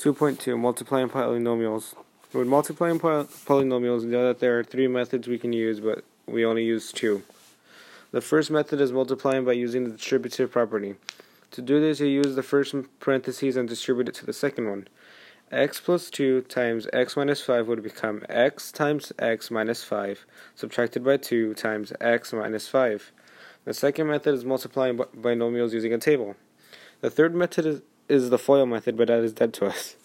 2.2 Multiplying polynomials. When multiplying poly- polynomials, know that there are three methods we can use, but we only use two. The first method is multiplying by using the distributive property. To do this, you use the first parentheses and distribute it to the second one. x plus 2 times x minus 5 would become x times x minus 5, subtracted by 2 times x minus 5. The second method is multiplying binomials using a table. The third method is, is the FOIL method, but that is dead to us.